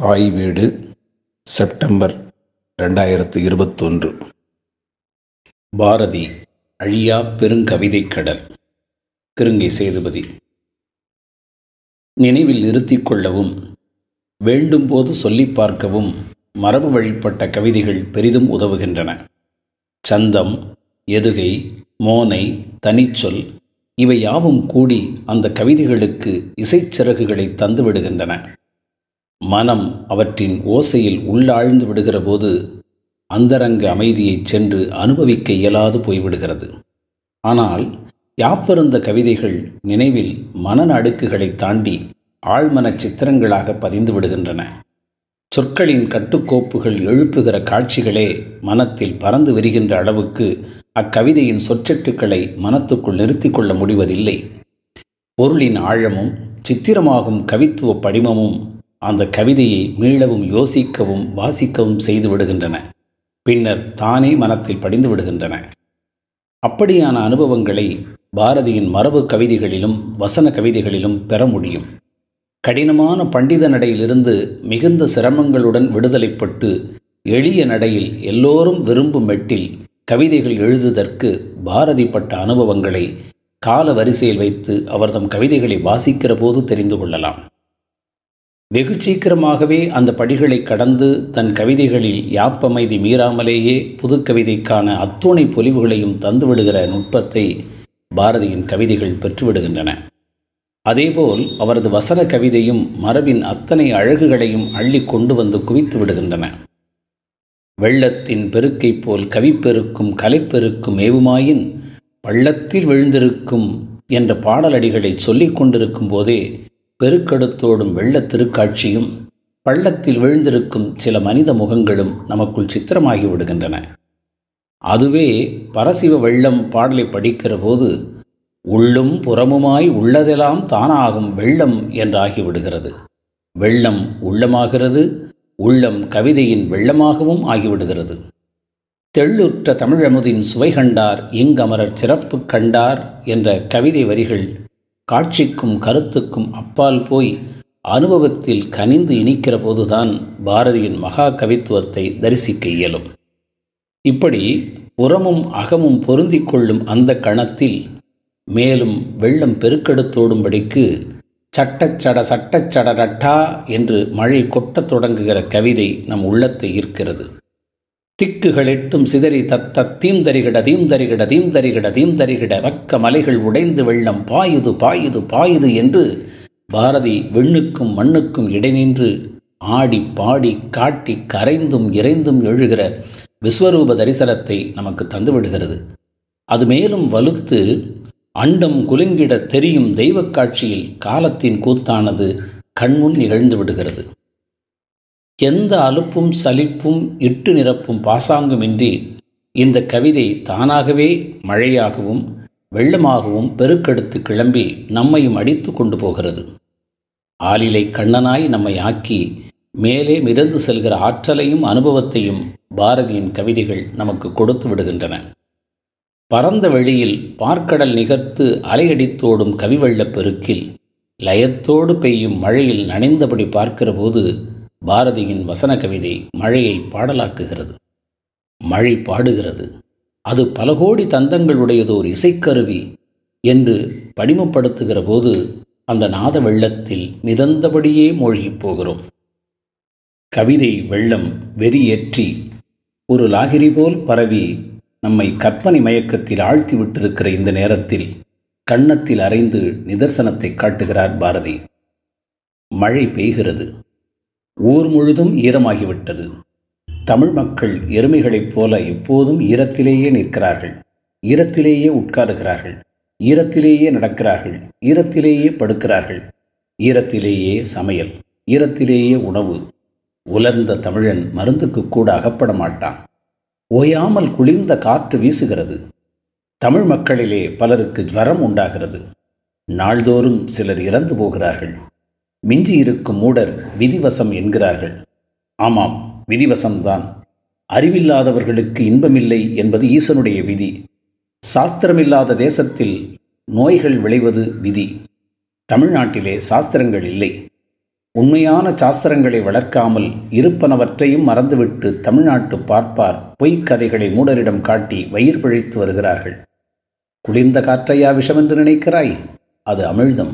தாய் வீடு செப்டம்பர் ரெண்டாயிரத்து இருபத்தொன்று. பாரதி அழியா பெருங்கவிதைக் கடல். கிருங்கை சேதுபதி. நினைவில் நிறுத்திக் கொள்ளவும் வேண்டும்போது சொல்லிப் பார்க்கவும் மரபு வழிப்பட்ட கவிதைகள் பெரிதும் உதவுகின்றன. சந்தம் எதுகை மோனை தனிச்சொல் இவை யாவும் கூடி அந்த கவிதைகளுக்கு இசைச்சிறகுகளை தந்துவிடுகின்றன. மனம் அவற்றின் ஓசையில் உள்ளாழ்ந்து விடுகிற போது அந்தரங்க அமைதியைச் சென்று அனுபவிக்க இயலாது போய்விடுகிறது. ஆனால் யாப்பருந்த கவிதைகள் நினைவில் மனன அடுக்குகளை தாண்டி ஆழ்மனச் சித்திரங்களாக பதிந்து விடுகின்றன. சொற்களின் கட்டுக்கோப்புகள் எழுப்புகிற காட்சிகளே மனத்தில் பறந்து விரிகின்ற அளவுக்கு அக்கவிதையின் சொற்சட்டுக்களை மனத்துக்குள் நிறுத்தி கொள்ள முடிவதில்லை. பொருளின் ஆழமும் சித்திரமாகும் கவித்துவ படிமமும் அந்த கவிதையை மீளவும் யோசிக்கவும் வாசிக்கவும் செய்து விடுகின்றன. பின்னர் தானே மனத்தில் படிந்து விடுகின்றன. அப்படியான அனுபவங்களை பாரதியின் மரபு கவிதைகளிலும் வசன கவிதைகளிலும் பெற முடியும். கடினமான பண்டித நடையிலிருந்து மிகுந்த சிரமங்களுடன் விடுதலைப்பட்டு எளிய நடையில் எல்லோரும் விரும்பும் மெட்டில் கவிதைகள் எழுதுவதற்கு பாரதி பட்ட அனுபவங்களை கால வரிசையில் வைத்து அவர் தம் கவிதைகளை வாசிக்கிற போது தெரிந்து கொள்ளலாம். வெகு சீக்கிரமாகவே அந்த படிகளை கடந்து தன் கவிதைகளில் யாப்பமைதி மீறாமலேயே புதுக்கவிதைக்கான அத்துணை பொலிவுகளையும் தந்துவிடுகிற நுட்பத்தை பாரதியின் கவிதைகள் பெற்றுவிடுகின்றன. அதேபோல் அவரது வசன கவிதையும் மரபின் அத்தனை அழகுகளையும் அள்ளி கொண்டு வந்து குவித்து விடுகின்றன. வெள்ளத்தின் பெருக்கைப் போல் கவிப்பெருக்கும் கலைப்பெருக்கும் ஏவுமாயின் பள்ளத்தில் விழுந்திருக்கும் என்ற பாடலடிகளை சொல்லிக் கொண்டிருக்கும் போதே பெருக்கெடுத்தோடும் வெள்ளத் திருக்காட்சியும் பள்ளத்தில் விழுந்திருக்கும் சில மனித முகங்களும் நமக்குள் சித்திரமாகி விடுகின்றன. அதுவே பரசிவ வெள்ளம் பாடலை படிக்கிற போது உள்ளும் புறமுமாய் உள்ளதெல்லாம் தானாகும் வெள்ளம் என்றாகிவிடுகிறது வெள்ளம் உள்ளமாகிறது உள்ளம் கவிதையின் வெள்ளமாகவும் ஆகிவிடுகிறது. தெள்ளுற்ற தமிழமுதின் சுவை கண்டார் இங்கமரர் சிறப்பு கண்டார் என்ற கவிதை வரிகள் காட்சிக்கும் கருத்துக்கும் அப்பால் போய் அனுபவத்தில் கனிந்து இனிக்கிற போதுதான் பாரதியின் மகா கவித்துவத்தை தரிசிக்க இயலும். இப்படி புறமும் அகமும் பொருந்திக் கொள்ளும் அந்த கணத்தில் மேலும் வெள்ளம் பெருக்கெடுத்தோடும்படிக்கு சட்டச்சட சட்டச்சடரட்டா என்று மழை கொட்டத் தொடங்குகிற கவிதை நம் உள்ளத்தை ஈர்க்கிறது. திக்குகள் எட்டும் சிதறி தத்த தீந்தரிகிட தீந்தரிகிட தீந்தரிகிட தீந்தரிகிட வக்க மலைகள் உடைந்து வெள்ளம் பாயுது பாயுது பாயுது என்று பாரதி விண்ணுக்கும் மண்ணுக்கும் இடைநின்று ஆடி பாடி காட்டி கரைந்தும் இறைந்தும் எழுகிற விஸ்வரூப தரிசனத்தை நமக்கு தந்துவிடுகிறது அது மேலும் வலுத்து அண்டம் குலுங்கிட தெரியும் தெய்வக் காட்சியில் காலத்தின் கூத்தானது கண்முன் நிகழ்ந்து விடுகிறது. எந்த அலுப்பும் சலிப்பும் இட்டு நிரப்பும் பாசாங்குமின்றி இந்த கவிதை தானாகவே மழையாகவும் வெள்ளமாகவும் பெருக்கெடுத்து கிளம்பி நம்மையும் அடித்து கொண்டு போகிறது. ஆளிலை கண்ணனாய் நம்மை ஆக்கி மேலே மிதந்து செல்கிற ஆற்றலையும் அனுபவத்தையும் பாரதியின் கவிதைகள் நமக்கு கொடுத்து விடுகின்றன. பரந்த வெளியில் பார்க்கடல் நிகர்த்து அலையடித்தோடும் கவிவெள்ளப் பெருக்கில் லயத்தோடு பெய்யும் மழையில் நனைந்தபடி பார்க்கிறபோது பாரதியின் வசன கவிதை மழையை பாடலாக்குகிறது. மழை பாடுகிறது. அது பல கோடி தந்தங்களுடையதோர் இசைக்கருவி என்று படிமப்படுத்துகிற போது அந்த நாத வெள்ளத்தில் மிதந்தபடியே மூழ்கிப் போகிறோம். கவிதை வெள்ளம் வெறியேற்றி ஒரு லாகிரி போல் பரவி நம்மை கற்பனை மயக்கத்தில் ஆழ்த்தி விட்டிருக்கிற இந்த நேரத்தில் கன்னத்தில் அரைந்து நிதர்சனத்தை காட்டுகிறார் பாரதி. மழை பெய்கிறது. ஊர் முழுதும் ஈரமாகிவிட்டது. தமிழ் மக்கள் எருமைகளைப் போல எப்போதும் ஈரத்திலேயே நிற்கிறார்கள். ஈரத்திலேயே உட்காருகிறார்கள். ஈரத்திலேயே நடக்கிறார்கள். ஈரத்திலேயே படுக்கிறார்கள். ஈரத்திலேயே சமையல். ஈரத்திலேயே உணவு. உலர்ந்த தமிழன் மருந்துக்கு கூட அகப்பட மாட்டான் ஓயாமல் குளிர்ந்த காற்று வீசுகிறது. தமிழ் மக்களிலே பலருக்கு ஜுவரம் உண்டாகிறது. நாள்தோறும் சிலர் இறந்து போகிறார்கள். மிஞ்சி இருக்கும் மூடர் விதிவசம் என்கிறார்கள். ஆமாம் விதிவசம்தான். அறிவில்லாதவர்களுக்கு இன்பமில்லை என்பது ஈசனுடைய விதி. சாஸ்திரமில்லாத தேசத்தில் நோய்கள் விளைவது விதி. தமிழ்நாட்டிலே சாஸ்திரங்கள் இல்லை. உண்மையான சாஸ்திரங்களை வளர்க்காமல் இருப்பனவற்றையும் மறந்துவிட்டு தமிழ்நாட்டு பார்ப்பார் பொய்க் கதைகளை மூடரிடம் காட்டி வயிர் பிழைத்து வருகிறார்கள். குளிர்ந்த காற்றையா விஷம் என்று நினைக்கிறாய்? அது அமிழ்தம்.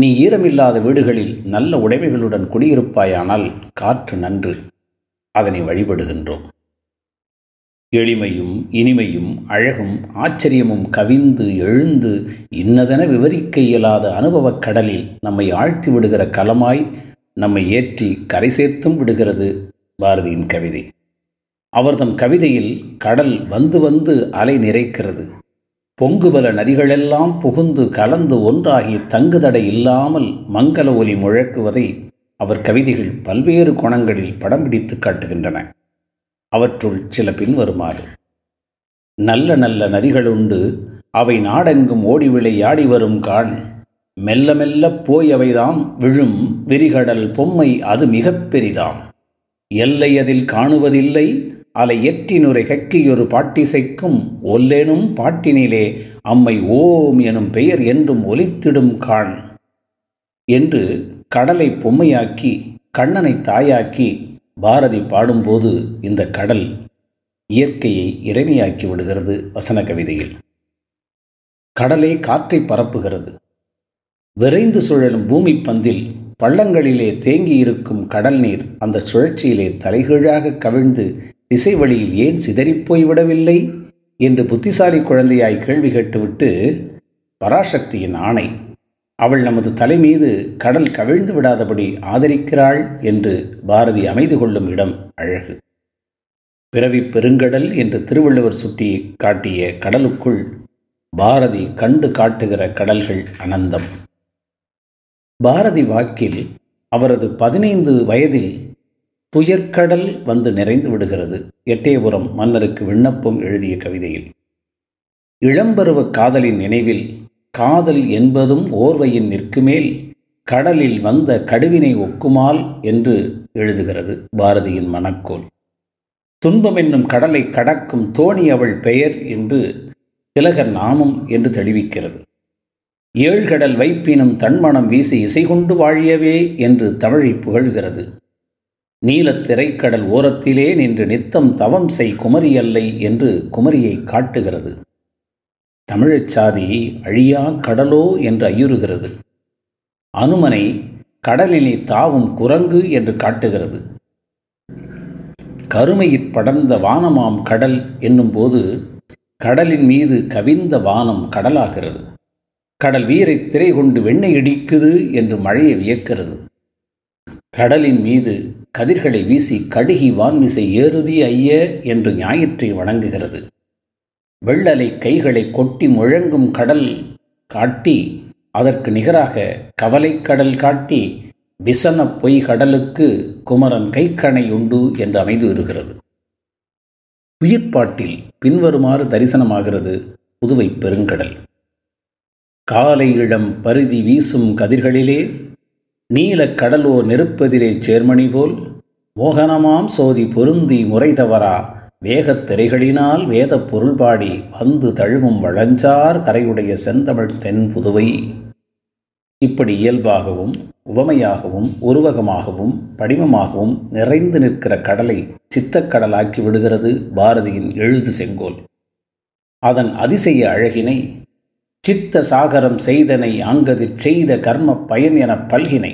நீ ஈரமில்லாத வீடுகளில் நல்ல உடைமைகளுடன் குடியிருப்பாயானால் காற்று நன்று. அதனை வழிபடுகின்றோம். எளிமையும் இனிமையும் அழகும் ஆச்சரியமும் கவிந்து எழுந்து இன்னதென விவரிக்க இயலாத அனுபவக் கடலில் நம்மை ஆழ்த்தி விடுகிற கலமாய் நம்மை ஏற்றி கரை சேர்த்தும் விடுகிறது பாரதியின் கவிதை. அவர்தம் கவிதையில் கடல் வந்து வந்து அலை நிறைக்கிறது. பொங்குபல நதிகளெல்லாம் புகுந்து கலந்து ஒன்றாகி தங்குதடை இல்லாமல் மங்கள ஒலி முழக்குவதை அவர் கவிதைகள் பல்வேறு கோணங்களில் படம் பிடித்து காட்டுகின்றன. அவற்றுள் சில பின்வருமாறு. நல்ல நல்ல நதிகளுண்டு அவை நாடெங்கும் ஓடி விளையாடி வரும் காண். மெல்ல மெல்ல போய் அவைதாம். விழும் விரிகடல் பொம்மை அது மிகப் பெரிதாம். எல்லை அதில் காணுவதில்லை. அலை எற்றினுரை கக்கியொரு பாட்டிசைக்கும் ஒல்லேனும் பாட்டினிலே அம்மை ஓம் எனும் பெயர் என்றும் ஒலித்திடும் காண். என்று கடலை பொம்மையாக்கி கண்ணனை தாயாக்கி பாரதி பாடும்போது இந்த கடல் இயற்கையை இறைமையாக்கி விடுகிறது வசன கவிதையில் கடலே காற்றை பரப்புகிறது. விரைந்து சுழலும் பூமி பந்தில் பள்ளங்களிலே தேங்கியிருக்கும் கடல் நீர் அந்த சுழற்சியிலே தலைகீழாக கவிழ்ந்து திசை வழியில் ஏன் சிதறிப்போய் விடவில்லை என்று புத்திசாலி குழந்தையாய் கேள்வி கேட்டுவிட்டு பராசக்தியின் ஆணை அவள் நமது தலை மீது கடல் கவிழ்ந்து விடாதபடி ஆதரிக்கிறாள் என்று பாரதி அமைதி கொள்ளும் இடம் அழகு. பிறவி பெருங்கடல் என்று திருவள்ளுவர் சுட்டி காட்டிய கடலுக்குள் பாரதி கண்டு காட்டுகிற கடல்கள் அனந்தம். பாரதி வாக்கில் அவரது பதினைந்து வயதில் துயர்க்கடல் வந்து நிறைந்து விடுகிறது. எட்டயபுரம் மன்னருக்கு விண்ணப்பம் எழுதிய கவிதையில். இளம்பருவ காதலின் நினைவில் காதல் என்பதும் ஓர்வையின் நிற்குமேல் கடலில் வந்த கடுவினை ஒக்குமால் என்று எழுதுகிறது பாரதியின் மனக்கோல். துன்பம் என்னும் கடலை கடக்கும் தோணி அவள் பெயர் என்று திலகர் நாமம் என்று தெளிவிக்கிறது. ஏழ்கடல் வைப்பினும் தன்மணம் வீசி இசை கொண்டு வாழியவே என்று தமிழை புகழ்கிறது. நீலத் திரைக்கடல் ஓரத்திலே நின்று நித்தம் தவம் செய் குமரி அல்லை என்று குமரியை காட்டுகிறது. தமிழச் சாதி அழியா கடலோ என்று ஐயுறுகிறது. அனுமனை கடலினை தாவும் குரங்கு என்று காட்டுகிறது. கருமையிற் படர்ந்த வானமாம் கடல் என்னும்போது கடலின் மீது கவிந்த வானம் கடலாகிறது. கடல் வீரை திரை கொண்டு வெண்ணெய் இடிக்குது என்று மழையை வியக்கிறது. கடலின் மீது கதிர்களை வீசி கடுகி வான்மிசை ஏறுதி ஐய என்று ஞாயிற்றை வணங்குகிறது. வெள்ளலை கைகளை கொட்டி முழங்கும் கடல் காட்டி அதற்கு நிகராக கவலைக்கடல் காட்டி விசன பொய் கடலுக்கு குமரன் கைக்கணை உண்டு என்று அமைந்து வருகிறது. உயிர்ப்பாட்டில் பின்வருமாறு தரிசனமாகிறது புதுவை பெருங்கடல். காலை இளம் பருதி வீசும் கதிர்களிலே நீலக் கடலோர் நெருப்பதிரே சேர்மணி போல் மோகனமாம் சோதி பொருந்தி முறை தவறா வேகத் திரைகளினால் வேதப் பொருள்பாடி வந்து தழுவும் வளஞ்சார் கரையுடைய செந்தமிழ் தென் புதுவை. இப்படி இயல்பாகவும் உவமையாகவும் உருவகமாகவும் படிமமாகவும் நிறைந்து நிற்கிற கடலை சித்தக்கடலாக்கி விடுகிறது பாரதியின் எழுது செங்கோல். அதன் அதிசய அழகினை சித்த சாகரம் செய்தனை ஆங்கதிற் செய்த கர்ம பயன் என பல்கினை.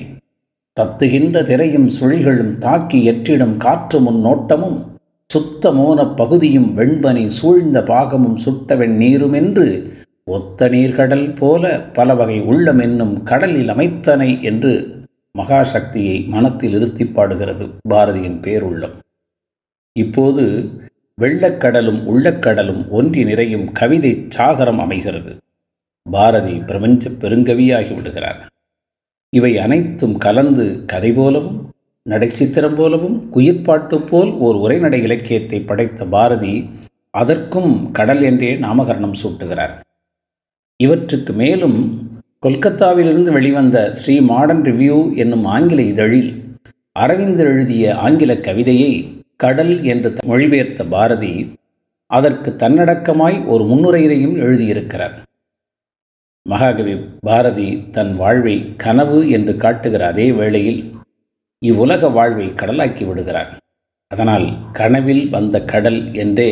தத்துகின்ற திரையும் சுழிகளும் தாக்கி எற்றிடும் காற்று முன்னோட்டமும் சுத்த மோன பகுதியும் வெண்பனி சூழ்ந்த பாகமும் சுட்டவெண் நீருமென்று ஒத்த நீர்கடல் போல பல வகை உள்ளம் என்னும் கடலில் அமைத்தனை என்று மகாசக்தியை மனத்தில் இருத்தி பாடுகிறது பாரதியின் பேருள்ளம். இப்போது வெள்ளக்கடலும் உள்ளக்கடலும் ஒன்றி நிறையும் கவிதை சாகரம் அமைகிறது. பாரதி பிரபஞ்ச பெருங்கவியாகி விடுகிறார். இவை அனைத்தும் கலந்து கதை போலவும் நடைச்சித்திரம் போலவும் குயிர்பாட்டு போல் ஓர் உரைநடை இலக்கியத்தை படைத்த பாரதி அதற்கும் கடல் என்றே நாமகரணம் சூட்டுகிறார். இவற்றுக்கு மேலும் கொல்கத்தாவிலிருந்து வெளிவந்த ஸ்ரீ மாடர்ன் ரிவ்யூ என்னும் ஆங்கில இதழில் அரவிந்தர் எழுதிய ஆங்கில கவிதையை கடல் என்று மொழிபெயர்த்த பாரதி அதற்கு தன்னடக்கமாய் ஒரு முன்னுரையிலையும் எழுதியிருக்கிறார். மகாகவி பாரதி தன் வாழ்வை கனவு என்று காட்டுகிற அதே வேளையில் இவ்வுலக வாழ்வை கடலாக்கி விடுகிறார். அதனால் கனவில் வந்த கடல் என்றே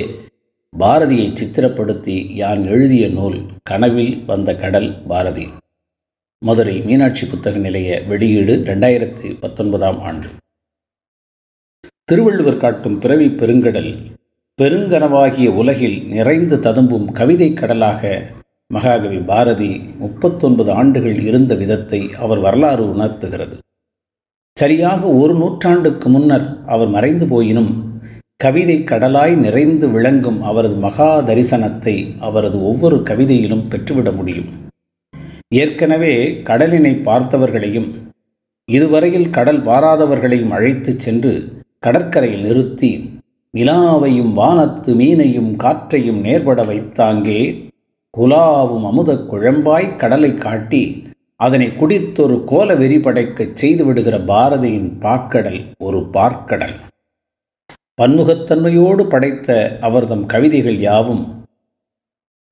பாரதியை சித்திரப்படுத்தி யான் எழுதிய நூல் கனவில் வந்த கடல் பாரதி. மதுரை மீனாட்சி புத்தக நிலைய வெளியீடு ரெண்டாயிரத்தி பத்தொன்பதாம் ஆண்டு. திருவள்ளுவர் காட்டும் பிறவி பெருங்கடல் பெருங்கனவாகிய உலகில் நிறைந்து ததும்பும் கவிதை கடலாக மகாகவி பாரதி முப்பத்தொன்பது ஆண்டுகள் இருந்த விதத்தை அவர் வரலாறு உணர்த்துகிறது. சரியாக ஒரு நூற்றாண்டுக்கு முன்னர் அவர் மறைந்து போயினும் கவிதை கடலாய் நிறைந்து விளங்கும் அவரது மகா தரிசனத்தை அவரது ஒவ்வொரு கவிதையிலும் பெற்றுவிட முடியும். ஏற்கனவே கடலினை பார்த்தவர்களையும் இதுவரையில் கடல் பாராதவர்களையும் அழைத்துச் சென்று கடற்கரையில் நிறுத்தி நிலாவையும் வானத்து மீனையும் காற்றையும் நேர்பட வைத்தாங்கே குலாவும் அமுதக் குழம்பாய் கடலை காட்டி அதனை குடித்தொரு கோல வெறி படைக்கச் செய்து விடுகிற பாரதியின் பாக்கடல் ஒரு பார்க்கடல். பன்முகத்தன்மையோடு படைத்த அவர்தம் கவிதைகள் யாவும்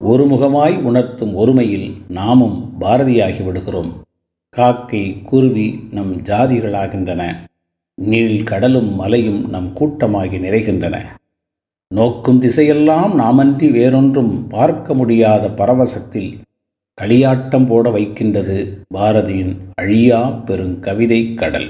ஒருமுகமாய் உணர்த்தும் ஒருமையில் நாமும் பாரதியாகி விடுகிறோம். காக்கை குருவி நம் ஜாதிகளாகின்றன. நீள் கடலும் மலையும் நம் கூட்டமாகி நிறைகின்றன. நோக்கும் திசையெல்லாம் நாமன்றி வேறொன்றும் பார்க்க முடியாத பரவசத்தில் களியாட்டம் போட வைக்கின்றது பாரதியின் அழியா பெருங்கவிதை கடல்.